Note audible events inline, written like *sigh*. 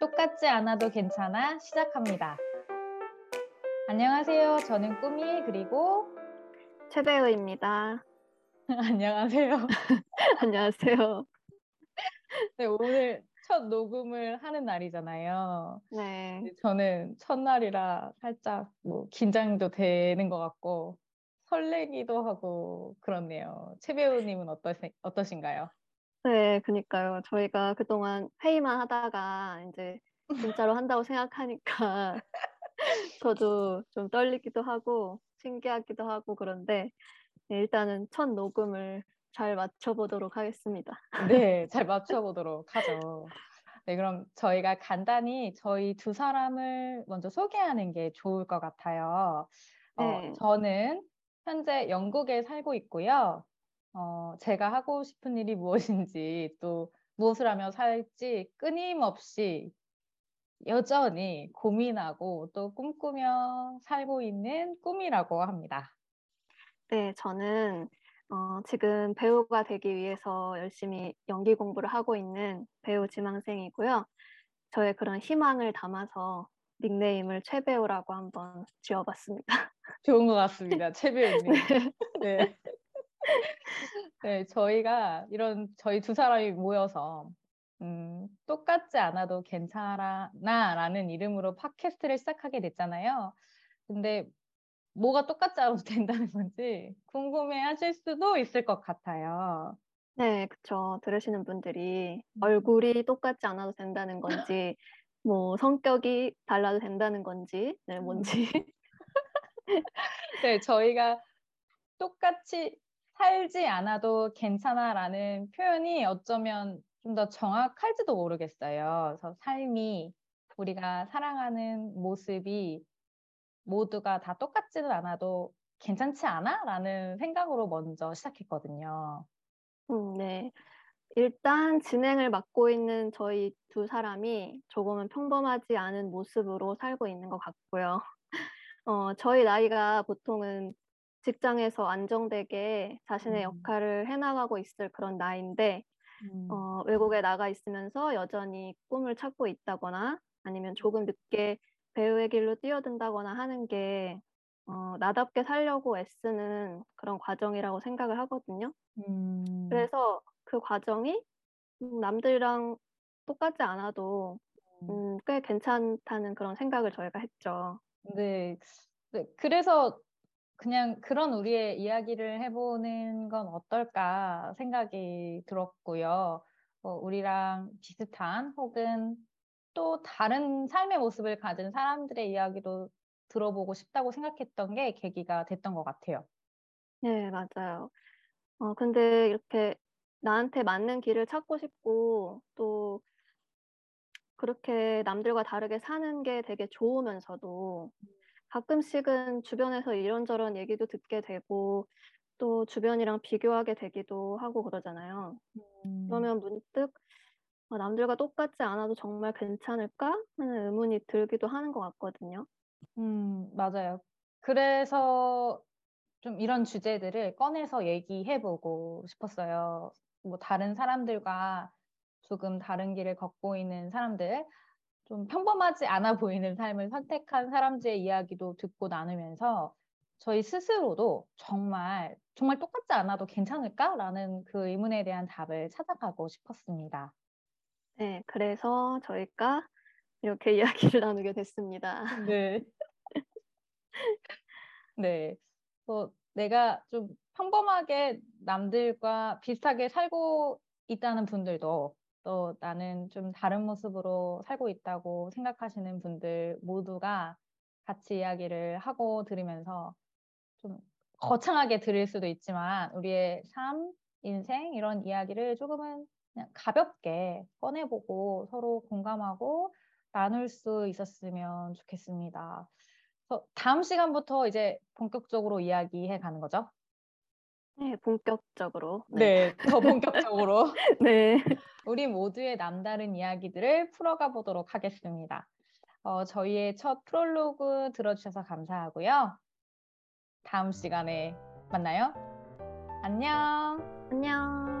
똑같지 않아도 괜찮아 시작합니다. 안녕하세요. 저는 꾸미 그리고 최배우입니다. *laughs* 안녕하세요. *laughs* 안녕하세요. 네, 오늘 첫 녹음을 하는 날이잖아요. 네. 저는 첫날이라 살짝 뭐 긴장도 되는 것 같고 설레기도 하고 그렇네요. 최 배우님은 어떠신가요? 네, 그니까요. 저희가 그동안 회의만 하다가 이제 진짜로 *laughs* 한다고 생각하니까 *laughs* 저도 좀 떨리기도 하고 신기하기도 하고 그런데 네, 일단은 첫 녹음을 잘 맞춰보도록 하겠습니다. 네, 잘 *laughs* 맞춰보도록 하죠. 네, 그럼 저희가 간단히 저희 두 사람을 먼저 소개하는 게 좋을 것 같아요. 어, 네. 저는 현재 영국에 살고 있고요. 어, 제가 하고 싶은 일이 무엇인지 또 무엇을 하며 살지 끊임없이 여전히 고민하고 또 꿈꾸며 살고 있는 꿈이라고 합니다. 네, 저는 어, 지금 배우가 되기 위해서 열심히 연기 공부를 하고 있는 배우 지망생이고요. 저의 그런 희망을 담아서 닉네임을 최배우라고 한번 지어봤습니다. 좋은 것 같습니다. 최 *laughs* 배우님. 네. 네. 네, 저희가 이런 저희 두 사람이 모여서 음, 똑같지 않아도 괜찮아라는 이름으로 팟캐스트를 시작하게 됐잖아요. 근데 뭐가 똑같지 않아도 *laughs* 된다는 건지 궁금해 하실 수도 있을 것 같아요. 네, 그쵸. 들으시는 분들이 음. 얼굴이 똑같지 않아도 된다는 건지, 뭐 성격이 달라도 된다는 건지, 네, 뭔지. *laughs* 네, 저희가 똑같이 살지 않아도 괜찮아라는 표현이 어쩌면 좀 더 정확할지도 모르겠어요. 그래서 삶이 우리가 사랑하는 모습이 모두가 다 똑같지는 않아도 괜찮지 않아? 라는 생각으로 먼저 시작했거든요. 음, 네. 일단 진행을 맡고 있는 저희 두 사람이 조금은 평범하지 않은 모습으로 살고 있는 것 같고요. *laughs* 어, 저희 나이가 보통은 직장에서 안정되게 자신의 음. 역할을 해나가고 있을 그런 나이인데, 음. 어, 외국에 나가 있으면서 여전히 꿈을 찾고 있다거나 아니면 조금 늦게 배우의 길로 뛰어든다거나 하는 게 어, 나답게 살려고 애쓰는 그런 과정이라고 생각을 하거든요. 음. 그래서 그 과정이 음, 남들이랑 똑같지 않아도 음. 음, 꽤 괜찮다는 그런 생각을 저희가 했죠. 네. 네, 그래서 그냥 그런 우리의 이야기를 해보는 건 어떨까 생각이 들었고요. 어, 우리랑 비슷한 혹은 또 다른 삶의 모습을 가진 사람들의 이야기도 들어보고 싶다고 생각했던 게 계기가 됐던 것 같아요. 네, 맞아요. 어, 근데 이렇게 나한테 맞는 길을 찾고 싶고 또 그렇게 남들과 다르게 사는 게 되게 좋으면서도 가끔씩은 주변에서 이런저런 얘기도 듣게 되고 또 주변이랑 비교하게 되기도 하고 그러잖아요. 음. 그러면 문득 어, 남들과 똑같지 않아도 정말 괜찮을까 하는 의문이 들기도 하는 것 같거든요. 음, 맞아요. 그래서 좀 이런 주제들을 꺼내서 얘기해보고 싶었어요. 뭐 다른 사람들과 조금 다른 길을 걷고 있는 사람들, 좀 평범하지 않아 보이는 삶을 선택한 사람들의 이야기도 듣고 나누면서 저희 스스로도 정말 정말 똑같지 않아도 괜찮을까라는 그 의문에 대한 답을 찾아가고 싶었습니다. 네, 그래서 저희가 이렇게 *laughs* 이야기를 나누게 됐습니다. 네. *laughs* 네. 뭐 내가 좀 평범하게 남들과 비슷하게 살고 있다는 분들도 또 나는 좀 다른 모습으로 살고 있다고 생각하시는 분들 모두가 같이 이야기를 하고 들으면서 좀 거창하게 들을 수도 있지만 우리의 삶, 인생 이런 이야기를 조금은 그냥 가볍게 꺼내보고 서로 공감하고 나눌 수 있었으면 좋겠습니다. 다음 시간부터 이제 본격적으로 이야기해 가는 거죠? 네, 본격적으로. 네, 더 본격적으로 *laughs* 네. 우리 모두의 남다른 이야기들을 풀어가 보도록 하겠습니다. 어, 저희의 첫 프롤로그 들어주셔서 감사하고요. 다음 시간에 만나요. 안녕. 안녕.